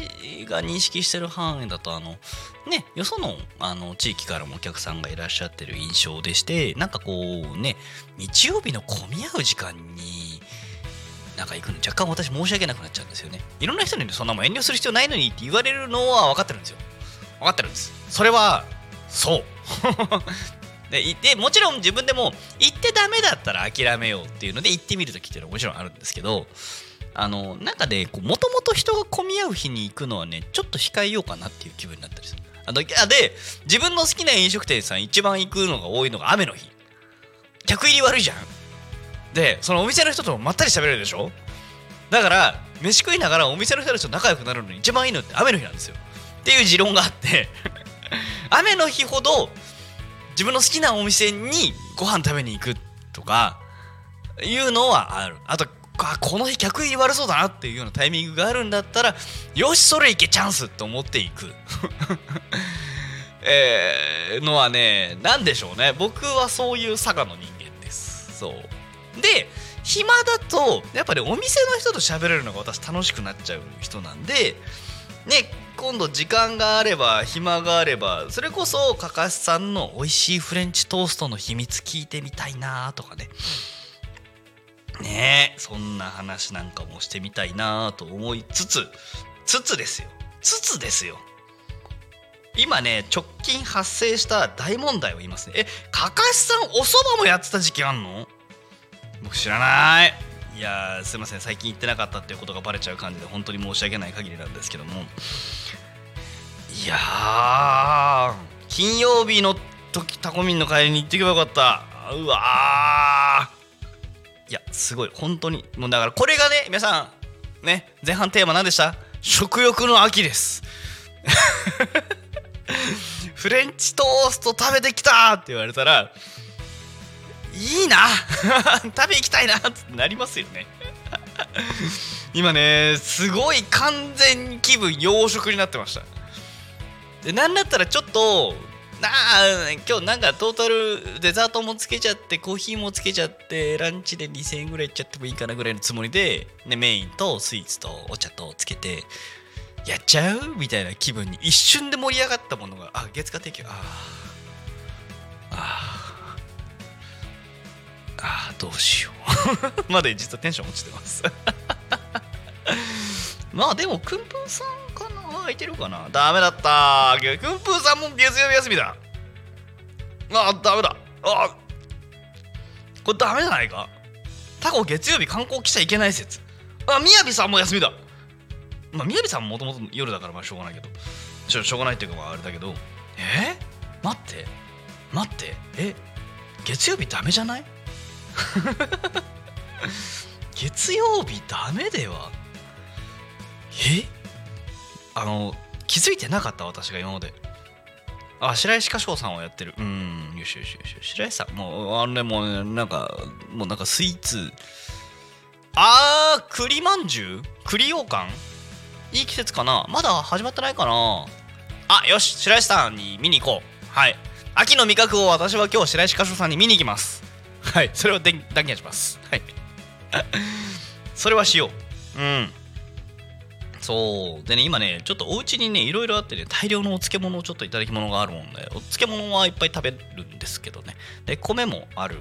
が認識してる範囲だとあのねよそのあの地域からもお客さんがいらっしゃってる印象でしてなんかこうね日曜日の混み合う時間になんか行くの。若干私申し訳なくなっちゃうんですよね。いろんな人にそんなもん遠慮する必要ないのにって言われるのは分かってるんですよ。分かってるんです。それはそう。でいてもちろん自分でも行ってダメだったら諦めようっていうので行ってみる時っていうのはもちろんあるんですけどあのなんかねもともと人が混み合う日に行くのはねちょっと控えようかなっていう気分になったりする。あので自分の好きな飲食店さん一番行くのが多いのが雨の日。客入り悪いじゃん。でそのお店の人とまったり喋れるでしょ？だから飯食いながらお店の人たちと仲良くなるのに一番いいのって雨の日なんですよ。っていう持論があって。雨の日ほど自分の好きなお店にご飯食べに行くとかいうのはある。あとあこの日客入り悪そうだなっていうようなタイミングがあるんだったらよしそれいけチャンスと思っていく。えーのはね何でしょうね。僕はそういう佐賀の人間です。そう。で暇だとやっぱりお店の人と喋れるのが私楽しくなっちゃう人なんでね今度時間があれば暇があればそれこそかかしさんの美味しいフレンチトーストの秘密聞いてみたいなとかね。ねえそんな話なんかもしてみたいなと思いつつつつですよ。つつですよ。今ね直近発生した大問題を言いますね。えかかしさんお蕎麦もやってた時期あんの？僕知らない。いやーすいません。最近行ってなかったっていうことがバレちゃう感じで本当に申し訳ない限りなんですけども。いやー金曜日の時タコミンの帰りに行ってけばよかった。うわー。いやすごい。本当に。もうだからこれがね皆さんね前半テーマ何でした？食欲の秋です。フレンチトースト食べてきたって言われたらいいな。食べ行きたいな。ってなりますよね。今ねすごい完全に気分洋食になってました。でなんだったらちょっとあ今日なんかトータルデザートもつけちゃってコーヒーもつけちゃってランチで2000円ぐらいいっちゃってもいいかなぐらいのつもりで、ね、メインとスイーツとお茶とつけてやっちゃうみたいな気分に一瞬で盛り上がったものがあ月火提供。ああああああどうしよう。まで実はテンション落ちてます。まあでもくんぷんさんかな？空いてるかな？ダメだったくんぷんさんも月曜日休みだ。あダメだ。あこれダメじゃないか？タコ月曜日観光来ちゃいけない説。あみやびさんも休みだ。まあみやびさんももともと夜だからまあしょうがないけど。しょしょうがないっていうかああれだけど。え？待って。待って。え？月曜日ダメじゃない？月曜日ダメでは？え？あの気づいてなかった私が今まで。あ白石歌唱さんをやってる。うんよしよしよし白石さんもうあれもうなんかもうなんかスイーツ。あー栗まんじゅう？栗羊羹？いい季節かな？まだ始まってないかな？あよし白石さんに見に行こう。はい。秋の味覚を私は今日白石歌唱さんに見に行きます。はい。それを断言します。はい。それはしよう。うん。そう。でね今ねちょっとお家にねいろいろあってね大量のお漬物をちょっといただき物があるもんでお漬物はいっぱい食べるんですけどね。で米もある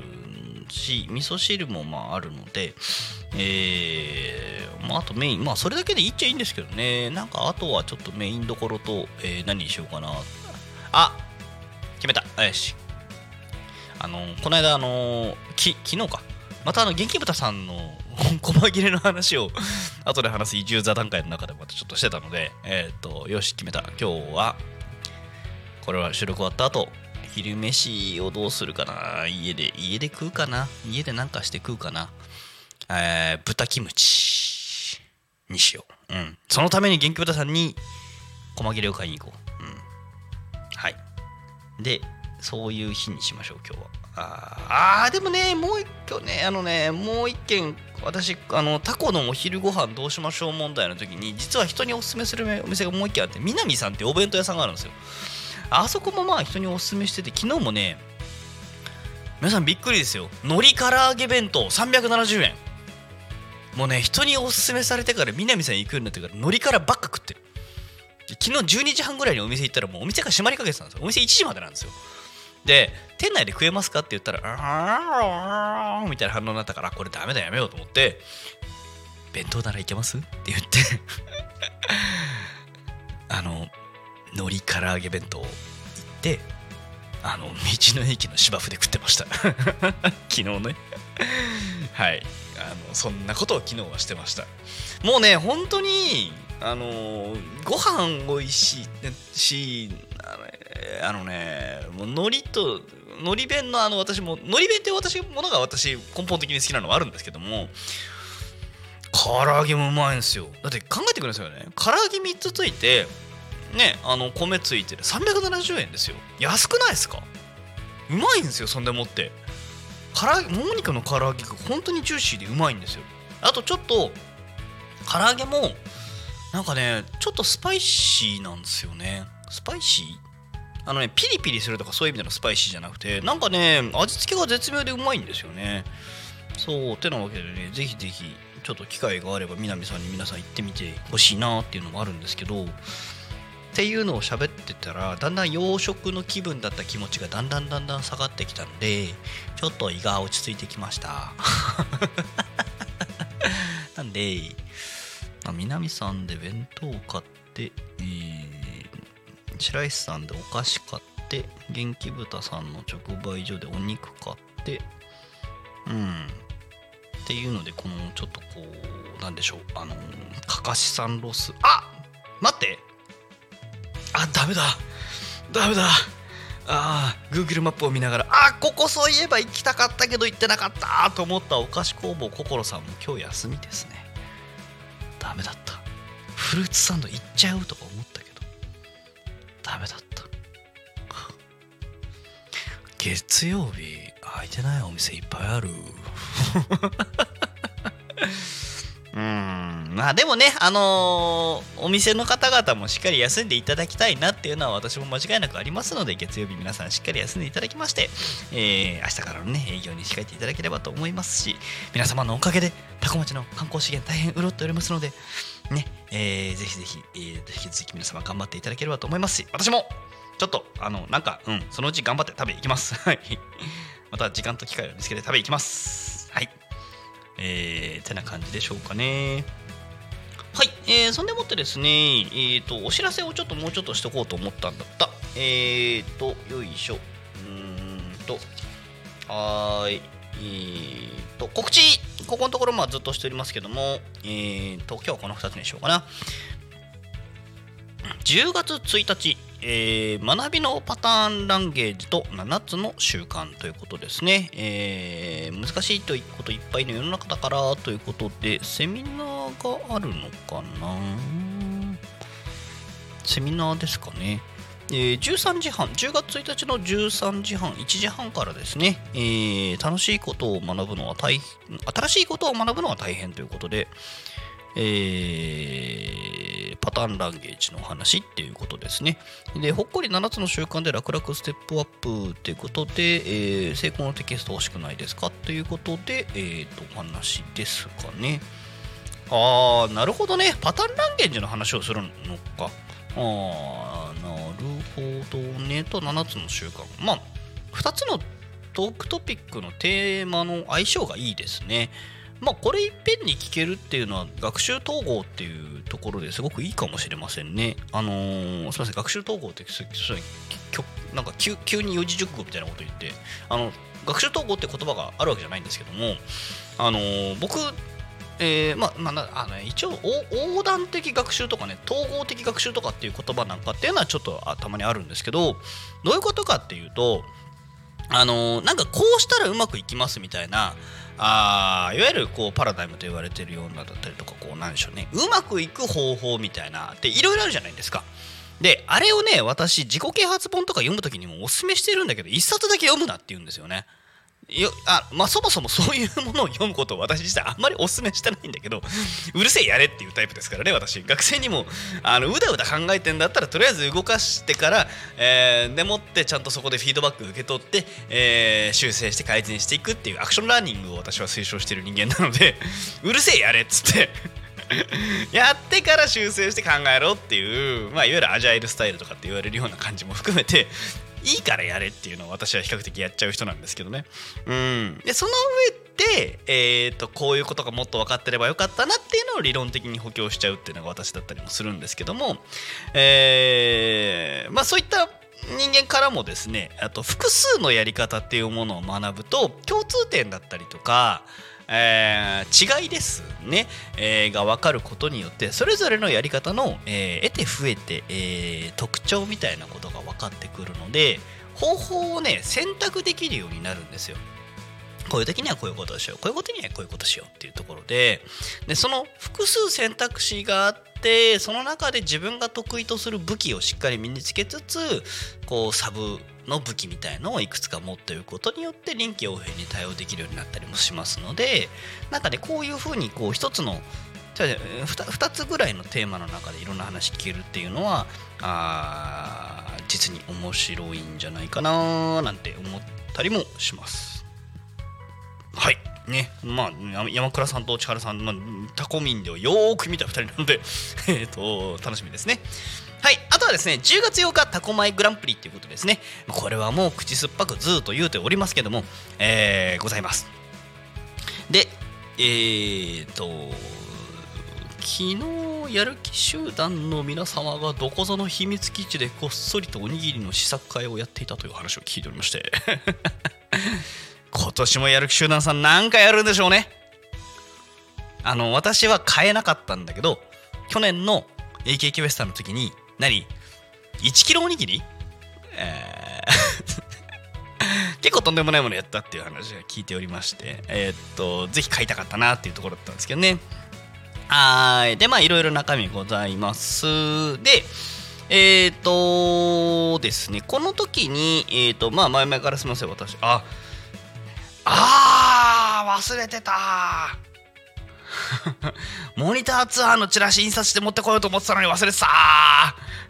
し味噌汁もまああるのでえー、まあ、あとメインまあそれだけでいいっちゃいいんですけどね。なんかあとはちょっとメインどころと、えー、何にしようかな。あ決めた。よし。あのこの間あのき昨日か。またあの元気豚さんの 細切れの話を 後で話す移住座談会の中でまたちょっとしてたのでえっ、ー、とよし決めた。今日はこれは収録終わった後昼飯をどうするかな。家で家で食うかな。家でなんかして食うかな。えー、豚キムチにしよう。うん。そのために元気豚さんに細切れを買いに行こう。うん。はい。でそういう日にしましょう今日は。ああでもねもう一個ねあのねもう一件私あのタコのお昼ご飯どうしましょう問題の時に実は人におすすめするお店がもう一軒あって南さんってお弁当屋さんがあるんですよ。あそこもまあ人におすすめしてて昨日もね皆さんびっくりですよ。海苔唐揚げ弁当370円。もうね人におすすめされてから南さん行くようになってから海苔からばっか食ってる。昨日12時半ぐらいにお店行ったらもうお店が閉まりかけてたんですよ。お店1時までなんですよ。で店内で食えますかって言ったらあーみたいな反応になったからこれダメだやめようと思って弁当ならいけます？って言って あの海苔唐揚げ弁当行ってあの道の駅の芝生で食ってました。昨日ね。はい。あのそんなことを昨日はしてました。もうね本当にあのご飯美味しいしあのねもう海苔と海苔弁のあの私も海苔弁って私ものが私根本的に好きなのはあるんですけども唐揚げもうまいんですよ。だって考えてくださいよね。唐揚げ3つついてねあの米ついてる370円ですよ。安くないですか？うまいんですよそんでもって。唐揚げもも肉の唐揚げが本当にジューシーでうまいんですよ。あとちょっと唐揚げもなんかねちょっとスパイシーなんですよね。スパイシー？あのねピリピリするとかそういう意味でのスパイシーじゃなくてなんかね味付けが絶妙でうまいんですよね。そうてなわけでねぜひぜひちょっと機会があれば南さんに皆さん行ってみてほしいなっていうのもあるんですけどっていうのを喋ってたらだんだん洋食の気分だった気持ちがだんだんだんだん下がってきたのでちょっと胃が落ち着いてきました。なんで南さんで弁当買って、えー、白石さんでお菓子買って元気豚さんの直売所でお肉買ってうん。っていうのでこのちょっとこうなんでしょう。あのかかしさんロス。あ待って。あダメだ。ダメだ。あー Google マップを見ながらあここそういえば行きたかったけど行ってなかった。と思ったお菓子工房心さんも今日休みですね。ダメだった。フルーツサンド行っちゃうとかダメだった。月曜日空いてないお店いっぱいある。うん。まあでもねあのーお店の方々もしっかり休んでいただきたいなっていうのは私も間違いなくありますので月曜日皆さんしっかり休んでいただきまして、えー明日からのね営業に控えていただければと思いますし皆様のおかげでタコ町の観光資源大変潤っておりますのでね、えーぜひぜひ、えー引き続き皆様頑張っていただければと思いますし私もちょっとあのなんかうんそのうち頑張って食べ行きます。はい。また時間と機会を見つけて食べ行きます。はい。えー、てな感じでしょうかね。はい、えー、そんでもってですね、えー、とお知らせをちょっともうちょっとしとこうと思ったんだった。えーとよいしょ。うーんと。はーい。えーと告知ここのところまずっとしておりますけどもえーと今日はこの2つにしようかな。10月1日、えー学びのパターンランゲージと7つの習慣ということですね、えー難しいということいっぱいの世の中だからということでセミナーがあるのかな？セミナーですかね。えー13時半10月1日の13時半1時半からですね、えー楽しいことを学ぶのは大変新しいことを学ぶのは大変ということで、えーパターンランゲージの話っていうことですね。で、ほっこり7つの習慣で楽々ステップアップっていうことで、えー成功のテキスト欲しくないですかということで、えーと、お話ですかね。あー、なるほどね。パターンランゲージの話をするのか。あー、なるほどね。と7つの習慣。まあ、2つのトークトピックのテーマの相性がいいですね。まあこれいっぺんに聞けるっていうのは学習統合っていうところですごくいいかもしれませんね。あのーすみません学習統合ってなんか急急に四字熟語みたいなこと言ってあの学習統合って言葉があるわけじゃないんですけどもあのー僕えーまあまああの一応横断的学習とかね統合的学習とかっていう言葉なんかっていうのはちょっとたまにあるんですけどどういうことかっていうとあのなんかこうしたらうまくいきますみたいなあいわゆるこうパラダイムと言われてるようなだったりとかこうなんでしょうねうまくいく方法みたいなっていろいろあるじゃないですか。であれをね私自己啓発本とか読む時にもおすすめしてるんだけど一冊だけ読むなって言うんですよね。よあまあそもそもそういうものを読むことを私自体あんまりおすすめしてないんだけどうるせえやれっていうタイプですからね私。学生にもあのうだうだ考えてんだったらとりあえず動かしてから、えーでもってちゃんとそこでフィードバック受け取って、えー修正して改善していくっていうアクションラーニングを私は推奨してる人間なので うるせえやれっつって。やってから修正して考えろっていう、まあ、いわゆるアジャイルスタイルとかって言われるような感じも含めていいからやれっていうのを私は比較的やっちゃう人なんですけどね。うん、でその上で、えー、とこういうことがもっと分かってればよかったなっていうのを理論的に補強しちゃうっていうのが私だったりもするんですけども、えーまあ、そういった人間からもですねあと複数のやり方っていうものを学ぶと共通点だったりとか、えー違いですね、えーが分かることによってそれぞれのやり方の、えー得て増えて、えー特徴みたいなことが分かってくるので方法をね選択できるようになるんですよ。こういう時にはこういうことをしよう。こういうことにはこういうことをしようっていうところで。でその複数選択肢があってその中で自分が得意とする武器をしっかり身につけつつこうサブの武器みたいのをいくつか持っておくことによって臨機応変に対応できるようになったりもしますので中でこういうふうにこう一つの 2, 2つぐらいのテーマの中でいろんな話聞けるっていうのはあ実に面白いんじゃないかななんて思ったりもします。はいね。まあ山倉さんと千原さんのタコミンでをよーく見た2人なので えっと楽しみですね。はい。あとはですね10月8日タコマイグランプリっていうことですね。これはもう口酸っぱくずっと言うておりますけどもえーございます。でえーと昨日やる気集団の皆様がどこぞの秘密基地でこっそりとおにぎりの試作会をやっていたという話を聞いておりまして。今年もやる気集団さん何かやるんでしょうね。あの私は買えなかったんだけど去年の AKK ウエスタンの時に何？1キロおにぎり、えー 結構とんでもないものやったっていう話が聞いておりましてえーっとぜひ買いたかったなっていうところだったんですけどね。はい。でまあいろいろ中身ございます。でえーっとですねこの時にえーっとまあ前々からすみません私。あああ忘れてた。モニターツアーのチラシ印刷して持ってこようと思ってたのに忘れてた。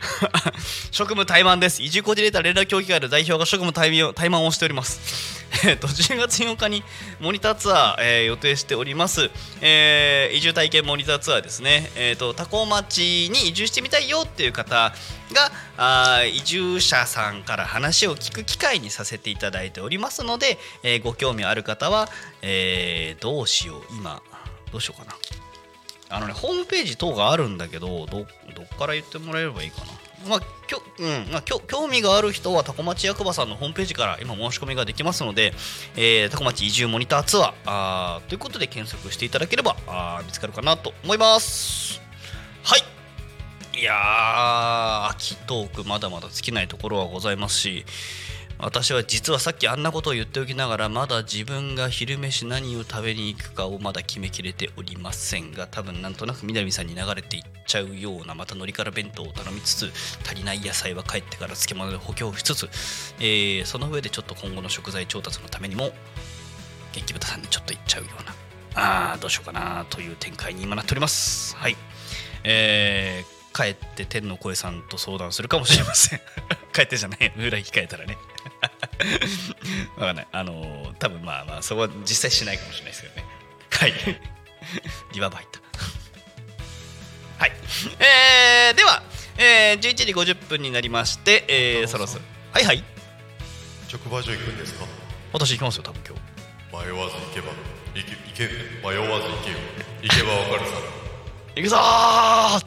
職務怠慢です。移住コーディネーター連絡協議会の代表が職務怠慢をしております。えっと10月8日にモニターツアー、えー予定しております、えー移住体験モニターツアーですね。えっ、と多古町に移住してみたいよっていう方があ移住者さんから話を聞く機会にさせていただいておりますので、えーご興味ある方は、えーどうしよう今どうしようかな。あのねホームページ等があるんだけどどどっから言ってもらえればいいかな。まあきょうんまあ、きょ興味がある人はタコ町役場さんのホームページから今申し込みができますので、えー、タコ町移住モニターツアーあーということで検索していただければあ見つかるかなと思います。はい。いやー秋トークまだまだ尽きないところはございますし私は実はさっきあんなことを言っておきながらまだ自分が昼飯何を食べに行くかをまだ決めきれておりませんが多分なんとなく南さんに流れていっちゃうようなまたのりから弁当を頼みつつ足りない野菜は帰ってから漬物で補強しつつ、えーその上でちょっと今後の食材調達のためにも元気豚さんにちょっと行っちゃうようなあーどうしようかなという展開に今なっております。はい。えー帰って天の声さんと相談するかもしれません。帰ってじゃない裏控えたらね。わかんない。あのー多分まあまあそこは実際しないかもしれないですけどね。はい。リバーブ入った。はい。えー、では、えー、11時50分になりまして、えー、そろそろ。はいはい。直売所行くんですか？私行きますよ多分今日。迷わず行けば。行け行け迷わず行けよ。行けばわかるさ行くぞー。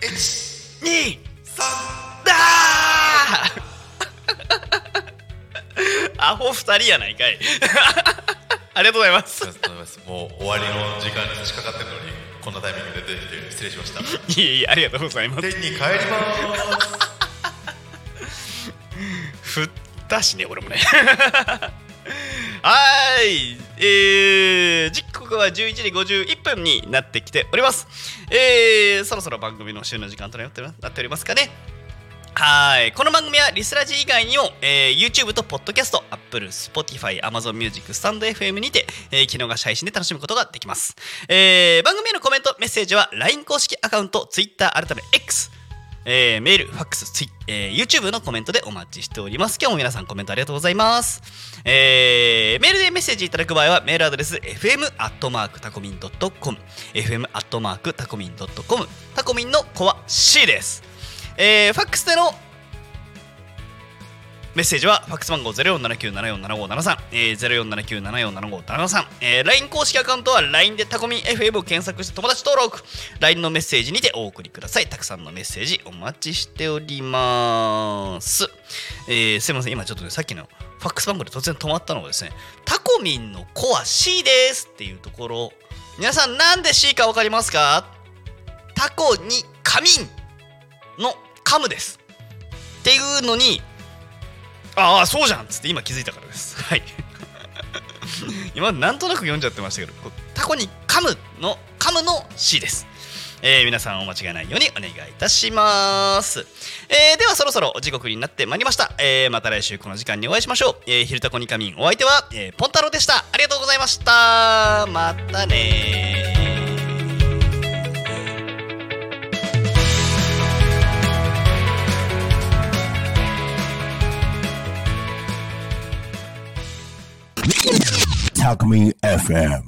1 2 3だーアホ二人やないかい。ありがとうございます。もう終わりの時間に差し掛かってるのにこんなタイミングで出てきて失礼しました。いえいえありがとうございます。天に帰ります。振ったしね俺もね。はーい。えー、時刻は11時51分になってきております。えー、そろそろ番組の週の時間となっておりますかねはいこの番組はリスラジ以外にも、えー YouTube と Podcast、Apple、Spotify、Amazon Music、スタンド FM にて、えー、機能が配信で楽しむことができます、えー番組へのコメント、メッセージは LINE 公式アカウント、Twitter 改め X、えーメール、ファックス、ツイえー YouTube のコメントでお待ちしております。今日も皆さんコメントありがとうございます。えーメールでメッセージいただく場合はメールアドレス fm.tacomin.com fm.tacomin.com タコミンの子は C です。えーファックスでのメッセージはファックス番号0479747573、えー、0479747573、えー、LINE 公式アカウントは LINE でタコミン FM を検索して友達登録。LINE のメッセージにてお送りください。たくさんのメッセージお待ちしております、えーすいません。今ちょっとねさっきのファックス番号で突然止まったのがですねタコミンの子は C ですっていうところ。皆さんなんで C か分かりますか？タコに仮眠のカムです。っていうのにああそうじゃんっつって今気づいたからです。はい。今なんとなく読んじゃってましたけどこうタコに噛むの噛むの C です。えー皆さんお間違いないようにお願いいたします、えーではそろそろ時刻になってまいりました、えーまた来週この時間にお会いしましょう、えー、昼タコに仮眠お相手は、えーポンタロウでした。ありがとうございました。またね Talk Me FM.